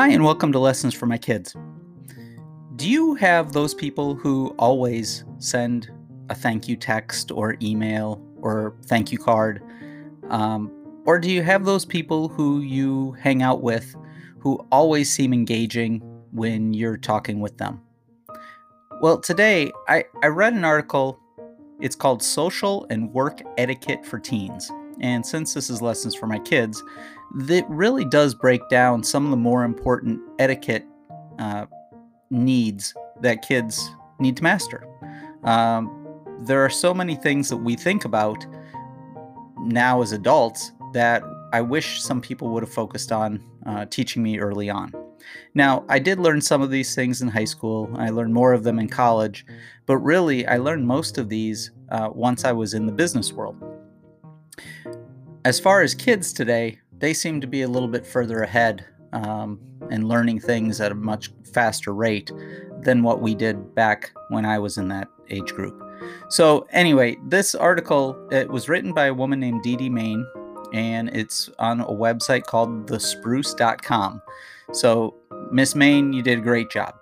Hi, and welcome to Lessons for My Kids. Do you have those people who always send a thank you text or email or thank you card? Um, or do you have those people who you hang out with who always seem engaging when you're talking with them? Well, today I, I read an article. It's called Social and Work Etiquette for Teens. And since this is lessons for my kids, that really does break down some of the more important etiquette uh, needs that kids need to master. Um, there are so many things that we think about now as adults that I wish some people would have focused on uh, teaching me early on. Now, I did learn some of these things in high school. I learned more of them in college, but really, I learned most of these uh, once I was in the business world. As far as kids today, they seem to be a little bit further ahead um, and learning things at a much faster rate than what we did back when I was in that age group. So anyway, this article it was written by a woman named Dee Dee Mayne, and it's on a website called thespruce.com. So Miss Mayne, you did a great job.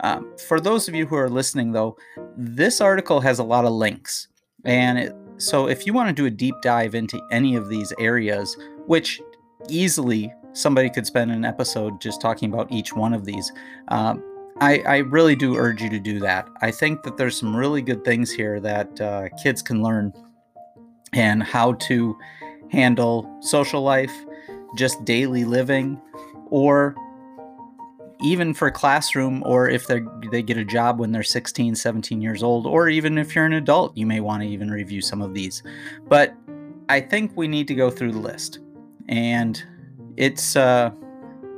Um, for those of you who are listening, though, this article has a lot of links, and it, so if you want to do a deep dive into any of these areas, which easily somebody could spend an episode just talking about each one of these. Um, I, I, really do urge you to do that. I think that there's some really good things here that uh, kids can learn and how to handle social life, just daily living, or even for classroom or if they they get a job when they're 16 17 years old or even if you're an adult you may want to even review some of these but i think we need to go through the list and it's uh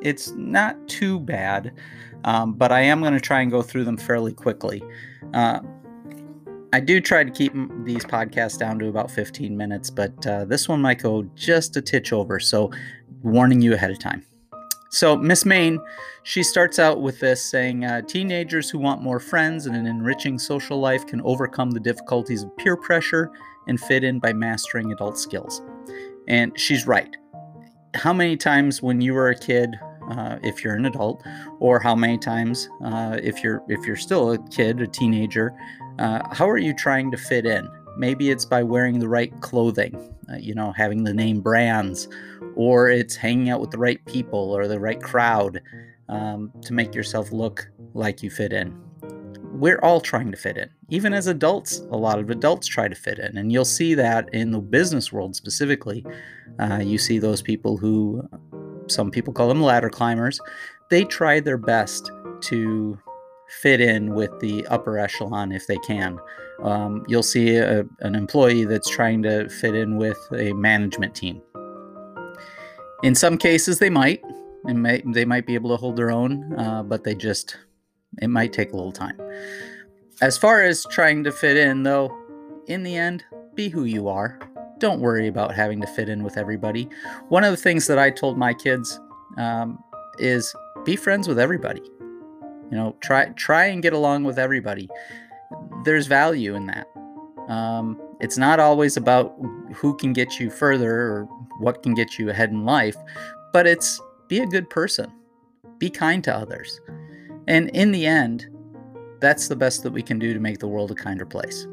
it's not too bad um, but i am going to try and go through them fairly quickly uh, I do try to keep these podcasts down to about 15 minutes, but uh, this one might go just a titch over. So, warning you ahead of time. So, Miss Mayne, she starts out with this saying uh, Teenagers who want more friends and an enriching social life can overcome the difficulties of peer pressure and fit in by mastering adult skills. And she's right. How many times when you were a kid, uh, if you're an adult, or how many times uh, if you're if you're still a kid, a teenager, uh, how are you trying to fit in? Maybe it's by wearing the right clothing, uh, you know, having the name brands, or it's hanging out with the right people or the right crowd um, to make yourself look like you fit in. We're all trying to fit in. Even as adults, a lot of adults try to fit in. And you'll see that in the business world specifically. Uh, you see those people who, some people call them ladder climbers, they try their best to fit in with the upper echelon if they can. Um, you'll see a, an employee that's trying to fit in with a management team in some cases, they might. May, they might be able to hold their own, uh, but they just, it might take a little time. As far as trying to fit in, though, in the end, be who you are. Don't worry about having to fit in with everybody. One of the things that I told my kids um, is be friends with everybody. You know, try try and get along with everybody. There's value in that. Um, it's not always about who can get you further or what can get you ahead in life, but it's be a good person, be kind to others. And in the end, that's the best that we can do to make the world a kinder place.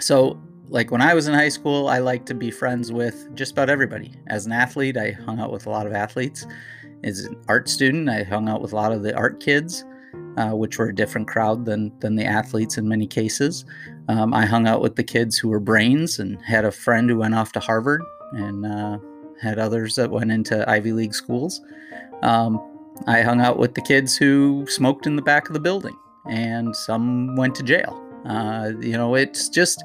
So, like when I was in high school, I liked to be friends with just about everybody. As an athlete, I hung out with a lot of athletes. As an art student, I hung out with a lot of the art kids uh, which were a different crowd than than the athletes in many cases. Um, I hung out with the kids who were brains and had a friend who went off to Harvard and uh, had others that went into Ivy League schools. Um, I hung out with the kids who smoked in the back of the building, and some went to jail. Uh, you know, it's just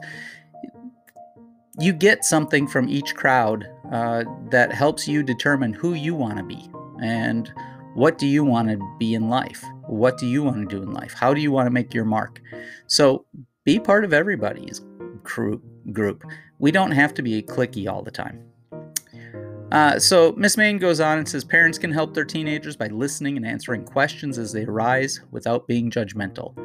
you get something from each crowd uh, that helps you determine who you want to be and what do you want to be in life? What do you want to do in life? How do you want to make your mark? So be part of everybody's group. Group. We don't have to be clicky all the time. Uh, so Miss Mayne goes on and says parents can help their teenagers by listening and answering questions as they arise without being judgmental.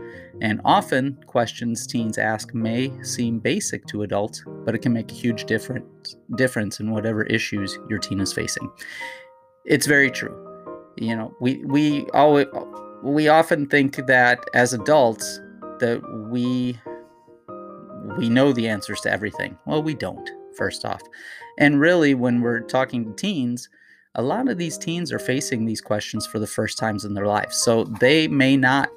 And often, questions teens ask may seem basic to adults, but it can make a huge difference difference in whatever issues your teen is facing. It's very true you know, we we always we often think that as adults that we we know the answers to everything. Well, we don't. First off, and really, when we're talking to teens, a lot of these teens are facing these questions for the first times in their life. So they may not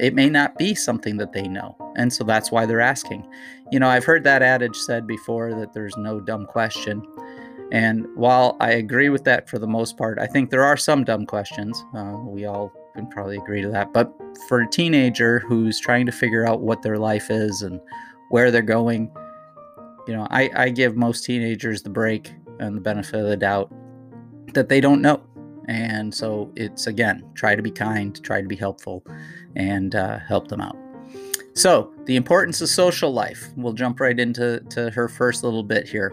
it may not be something that they know. And so that's why they're asking. You know, I've heard that adage said before that there's no dumb question. And while I agree with that for the most part, I think there are some dumb questions. Uh, we all can probably agree to that. But for a teenager who's trying to figure out what their life is and where they're going, you know, I, I give most teenagers the break and the benefit of the doubt that they don't know. And so it's again, try to be kind, try to be helpful, and uh, help them out. So, the importance of social life. We'll jump right into to her first little bit here.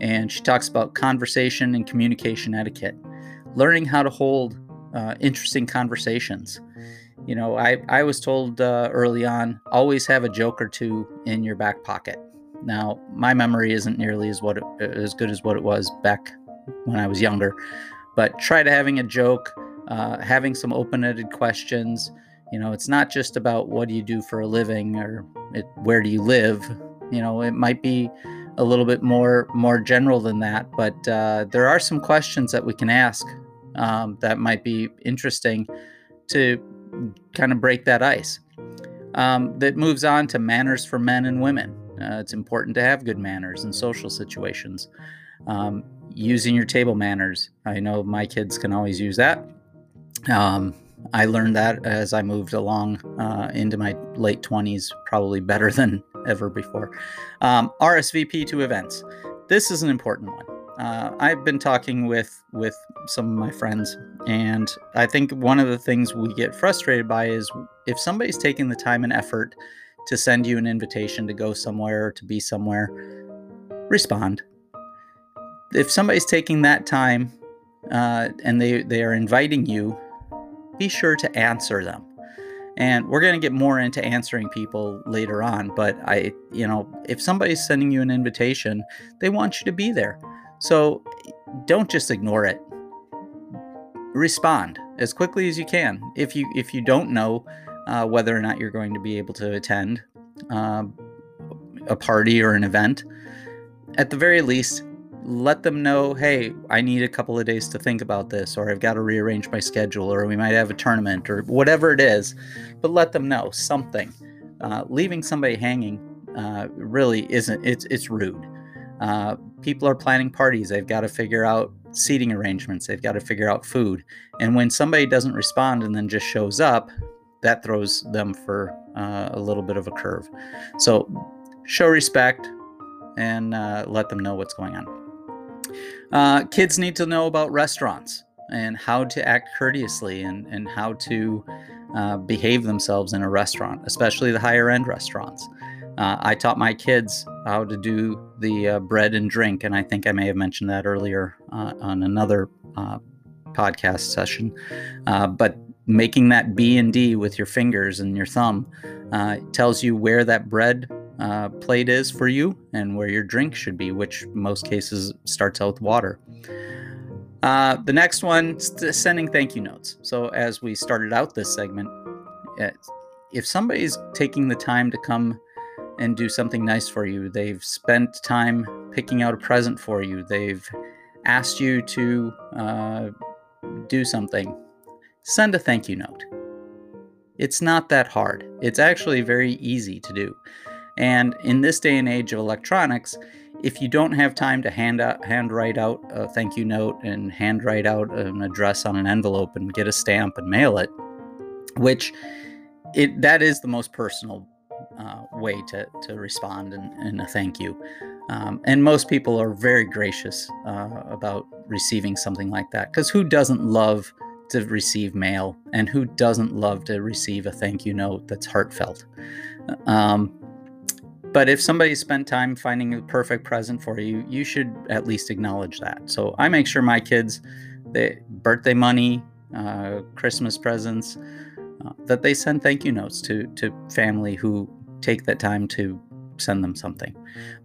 And she talks about conversation and communication etiquette, learning how to hold uh, interesting conversations. You know, I, I was told uh, early on always have a joke or two in your back pocket. Now, my memory isn't nearly as what it, as good as what it was back when I was younger, but try to having a joke, uh, having some open-ended questions. You know, it's not just about what do you do for a living or it, where do you live. You know, it might be a little bit more more general than that, but uh, there are some questions that we can ask um, that might be interesting to kind of break that ice. Um, that moves on to manners for men and women. Uh, it's important to have good manners in social situations. Um, using your table manners. I know my kids can always use that. Um, I learned that as I moved along uh, into my late 20s, probably better than ever before. Um, RSVP to events. This is an important one. Uh, I've been talking with with some of my friends, and I think one of the things we get frustrated by is if somebody's taking the time and effort to send you an invitation to go somewhere or to be somewhere, respond if somebody's taking that time uh, and they, they are inviting you, be sure to answer them. And we're going to get more into answering people later on. But I, you know, if somebody's sending you an invitation, they want you to be there. So don't just ignore it. Respond as quickly as you can. If you if you don't know uh, whether or not you're going to be able to attend uh, a party or an event, at the very least, let them know, hey, I need a couple of days to think about this, or I've got to rearrange my schedule, or we might have a tournament, or whatever it is. But let them know something. Uh, leaving somebody hanging uh, really isn't. It's it's rude. Uh, people are planning parties. They've got to figure out seating arrangements. They've got to figure out food. And when somebody doesn't respond and then just shows up, that throws them for uh, a little bit of a curve. So show respect and uh, let them know what's going on. Uh, kids need to know about restaurants and how to act courteously and, and how to uh, behave themselves in a restaurant, especially the higher end restaurants. Uh, I taught my kids how to do the uh, bread and drink, and I think I may have mentioned that earlier on another podcast session. but making that B and D with your fingers and your thumb tells you where that bread uh, plate is for you and where your drink should be, which most cases starts out with water. Uh, the next one, sending thank you notes. So, as we started out this segment, eh, if somebody's taking the time to come and do something nice for you, they've spent time picking out a present for you, they've asked you to uh, do something, send a thank you note. It's not that hard. It's actually very easy to do. And in this day and age of electronics, if you don't have time to hand out, hand write out a thank you note and hand write out an address on an envelope and get a stamp and mail it, which it that is the most personal uh, way to to respond in, a thank you. Um, and most people are very gracious uh, about receiving something like that because who doesn't love to receive mail and who doesn't love to receive a thank you note that's heartfelt? Um, but if somebody spent time finding a perfect present for you, you should at least acknowledge that. So I make sure my kids, the birthday money, uh, Christmas presents, uh, that they send thank you notes to to family who take that time to send them something.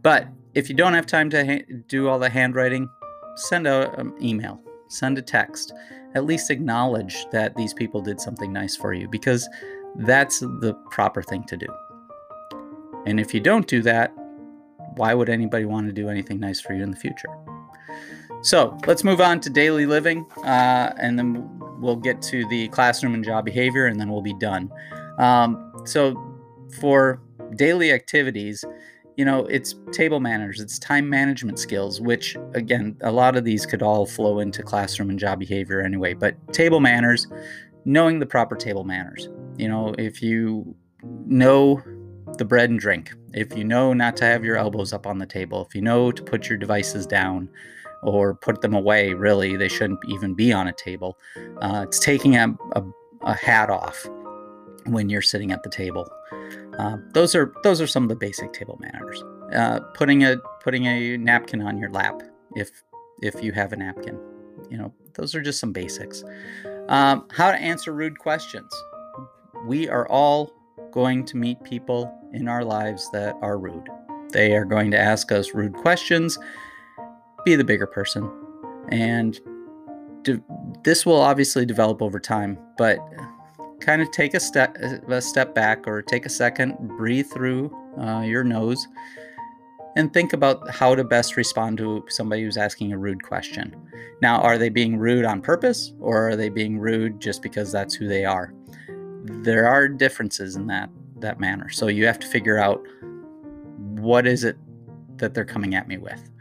But if you don't have time to ha- do all the handwriting, send out an email. Send a text. At least acknowledge that these people did something nice for you because that's the proper thing to do. And if you don't do that, why would anybody want to do anything nice for you in the future? So let's move on to daily living, uh, and then we'll get to the classroom and job behavior, and then we'll be done. Um, so for daily activities, you know, it's table manners, it's time management skills, which again, a lot of these could all flow into classroom and job behavior anyway. But table manners, knowing the proper table manners. You know, if you know the bread and drink, if you know not to have your elbows up on the table, if you know to put your devices down or put them away, really, they shouldn't even be on a table. Uh, it's taking a, a, a, hat off when you're sitting at the table. Uh, those are those are some of the basic table manners. Uh, putting a putting a napkin on your lap if if you have a napkin, you know, those are just some basics. Um, how to answer rude questions. We are all going to meet people in our lives that are rude. They are going to ask us rude questions. Be the bigger person. And de- this will obviously develop over time, but kind of take a step a step back or take a second, breathe through uh, your nose and think about how to best respond to somebody who's asking a rude question. Now, are they being rude on purpose or are they being rude just because that's who they are? There are differences in that that manner. So you have to figure out what is it that they're coming at me with.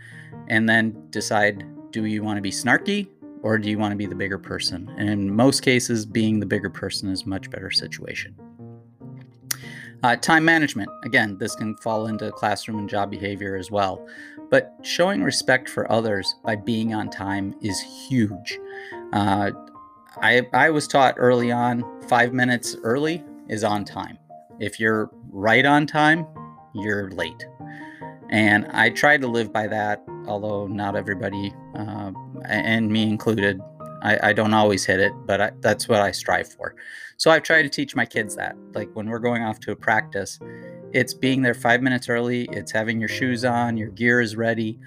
And then decide do you want to be snarky or do you want to be the bigger person? And in most cases, being the bigger person is much better situation. Uh, time management. Again, this can fall into classroom and job behavior as well. But showing respect for others by being on time is huge. Uh, I, I was taught early on five minutes early is on time. If you're right on time, you're late. And I try to live by that, although not everybody, uh, and me included, I, I, don't always hit it, but I, that's what I strive for. So I've tried to teach my kids that. Like when we're going off to a practice, it's being there five minutes early, it's having your shoes on, your gear is ready,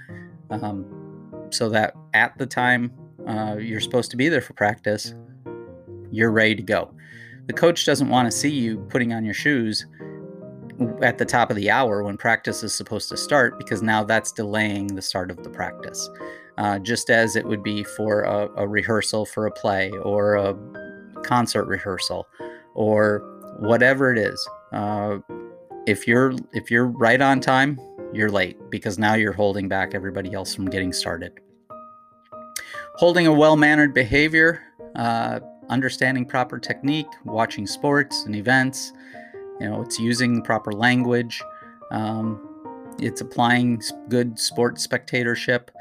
um, so that at the time uh, you're supposed to be there for practice, you're ready to go. The coach doesn't want to see you putting on your shoes at the top of the hour when practice is supposed to start because now that's delaying the start of the practice. Uh, just as it would be for a, a, rehearsal for a play or a concert rehearsal or whatever it is. Uh, if you're if you're right on time, you're late because now you're holding back everybody else from getting started. Holding a well-mannered behavior, uh, understanding proper technique, watching sports and events, you know, it's using proper language. Um, it's applying good sports spectatorship.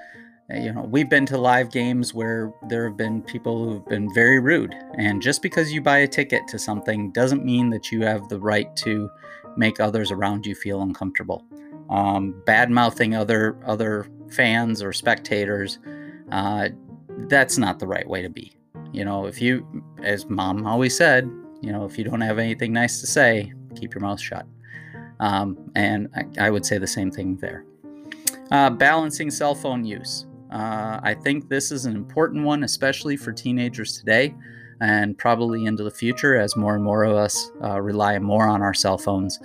Uh, you know, we've been to live games where there have been people who've been very rude. And just because you buy a ticket to something doesn't mean that you have the right to make others around you feel uncomfortable. Um, bad mouthing other other fans or spectators, uh, that's not the right way to be. You know, if you, as mom always said, you know, if you don't have anything nice to say, keep your mouth shut. Um, and I, I, would say the same thing there. Uh, balancing cell phone use. Uh, I think this is an important one, especially for teenagers today and probably into the future as more and more of us uh, rely more on our cell phones.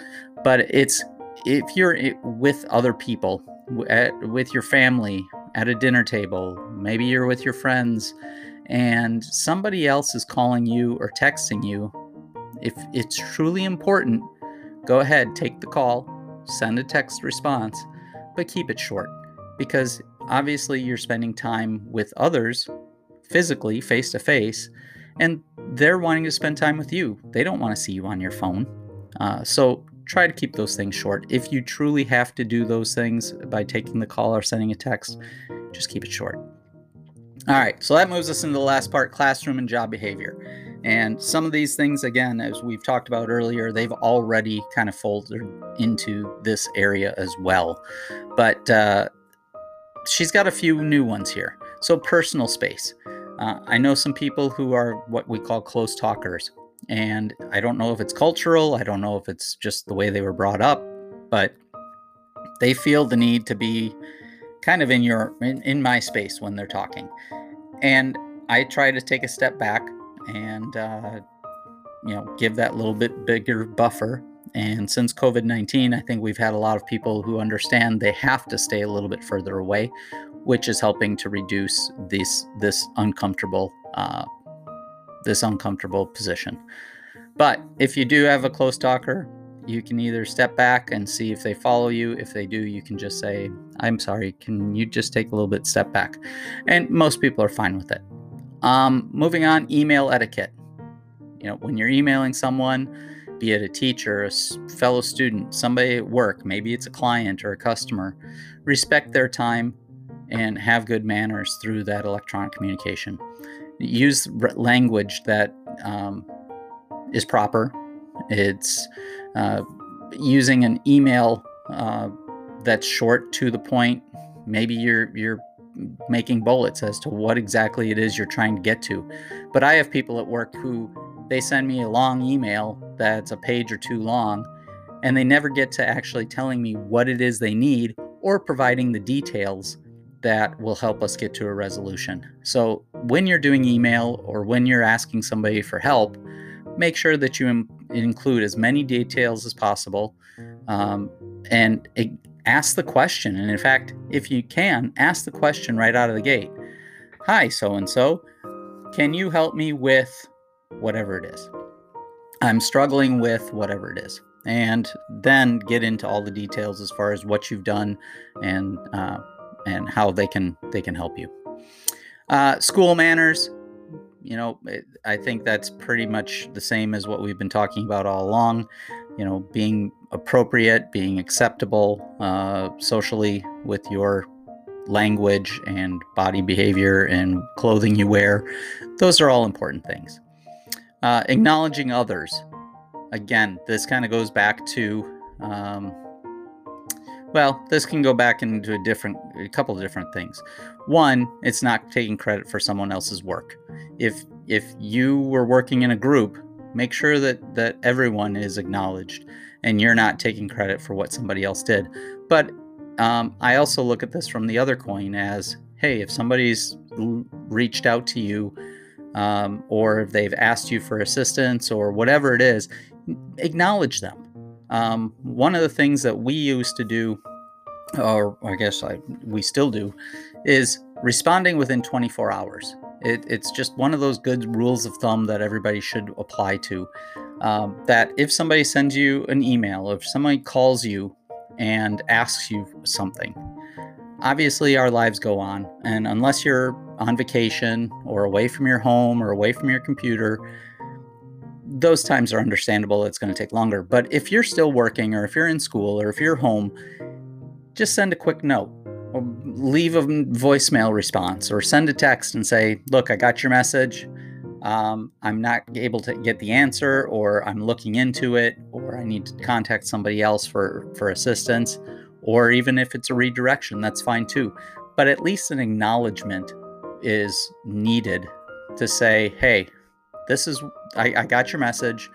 But it's if you're with other people, at, with your family, at a dinner table, maybe you're with your friends, and somebody else is calling you or texting you if it's truly important, go ahead, take the call, send a text response, but keep it short because obviously you're spending time with others physically, face to face, and they're wanting to spend time with you. They don't want to see you on your phone. Uh, so try to keep those things short. If you truly have to do those things by taking the call or sending a text, just keep it short. All right, so that moves us into the last part classroom and job behavior. And some of these things, again, as we've talked about earlier, they've already kind of folded into this area as well. But uh, she's got a few new ones here. So, personal space. Uh, I know some people who are what we call close talkers. And I don't know if it's cultural, I don't know if it's just the way they were brought up, but they feel the need to be kind of in your in, in my space when they're talking. And I try to take a step back and uh, you know give that little bit bigger buffer. And since COVID 19, I think we've had a lot of people who understand they have to stay a little bit further away, which is helping to reduce this this uncomfortable uh, this uncomfortable position. But if you do have a close talker, you can either step back and see if they follow you. If they do, you can just say, I'm sorry, can you just take a little bit step back? And most people are fine with it. Um, moving on, email etiquette. You know, when you're emailing someone, be it a teacher, a fellow student, somebody at work, maybe it's a client or a customer, respect their time and have good manners through that electronic communication. Use language that um, is proper. It's uh, using an email uh, that's short to the point. Maybe you're you're making bullets as to what exactly it is you're trying to get to. But I have people at work who they send me a long email that's a page or two long, and they never get to actually telling me what it is they need or providing the details that will help us get to a resolution. So when you're doing email or when you're asking somebody for help, make sure that you Im- include as many details as possible um, and it, ask the question. And in fact, if you can, ask the question right out of the gate Hi, so and so, can you help me with whatever it is? I'm struggling with whatever it is. And then get into all the details as far as what you've done and uh, and how they can they can help you. Uh, school manners, you know, I think that's pretty much the same as what we've been talking about all along. You know, being appropriate, being acceptable uh, socially with your language and body behavior and clothing you wear. Those are all important things. Uh, acknowledging others. Again, this kind of goes back to um, well, this can go back into a different, a couple of different things. One, it's not taking credit for someone else's work. If if you were working in a group, make sure that that everyone is acknowledged, and you're not taking credit for what somebody else did. But um, I also look at this from the other coin as, hey, if somebody's reached out to you, um, or if they've asked you for assistance or whatever it is, acknowledge them um, one of the things that we used to do, or I guess I, we still do, is responding within 24 hours. It, it's just one of those good rules of thumb that everybody should apply to. Um, that if somebody sends you an email, if somebody calls you and asks you something, obviously our lives go on. And unless you're on vacation or away from your home or away from your computer, those times are understandable. It's going to take longer. But if you're still working or if you're in school or if you're home, just send a quick note or leave a voicemail response or send a text and say, Look, I got your message. Um, I'm not able to get the answer, or I'm looking into it, or I need to contact somebody else for, for assistance, or even if it's a redirection, that's fine too. But at least an acknowledgement is needed to say, Hey, this is I, I got your message.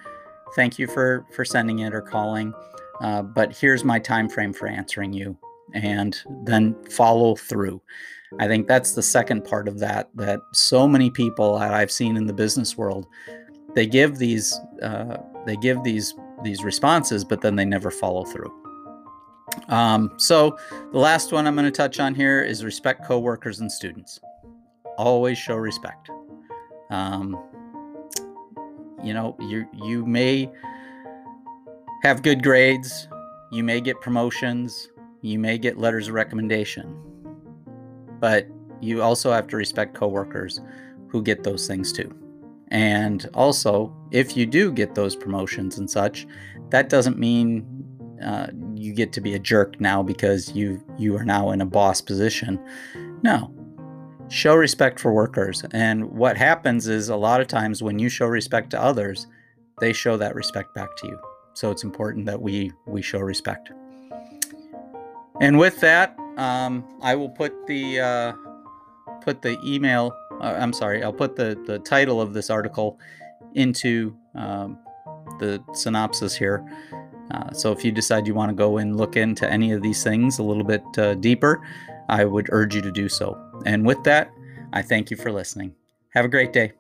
Thank you for for sending it or calling. Uh, but here's my time frame for answering you, and then follow through. I think that's the second part of that. That so many people that I've seen in the business world, they give these uh, they give these these responses, but then they never follow through. Um, so the last one I'm going to touch on here is respect coworkers and students. Always show respect. Um, you know, you you may have good grades, you may get promotions, you may get letters of recommendation. But you also have to respect coworkers who get those things too. And also, if you do get those promotions and such, that doesn't mean uh, you get to be a jerk now because you you are now in a boss position. No, show respect for workers. And what happens is a lot of times when you show respect to others, they show that respect back to you. So it's important that we we show respect. And with that, um, I will put the uh, put the email. Uh, I'm sorry, I'll put the the title of this article into um, the synopsis here. Uh, so if you decide you want to go and look into any of these things a little bit uh, deeper, I would urge you to do so. And with that, I thank you for listening. Have a great day.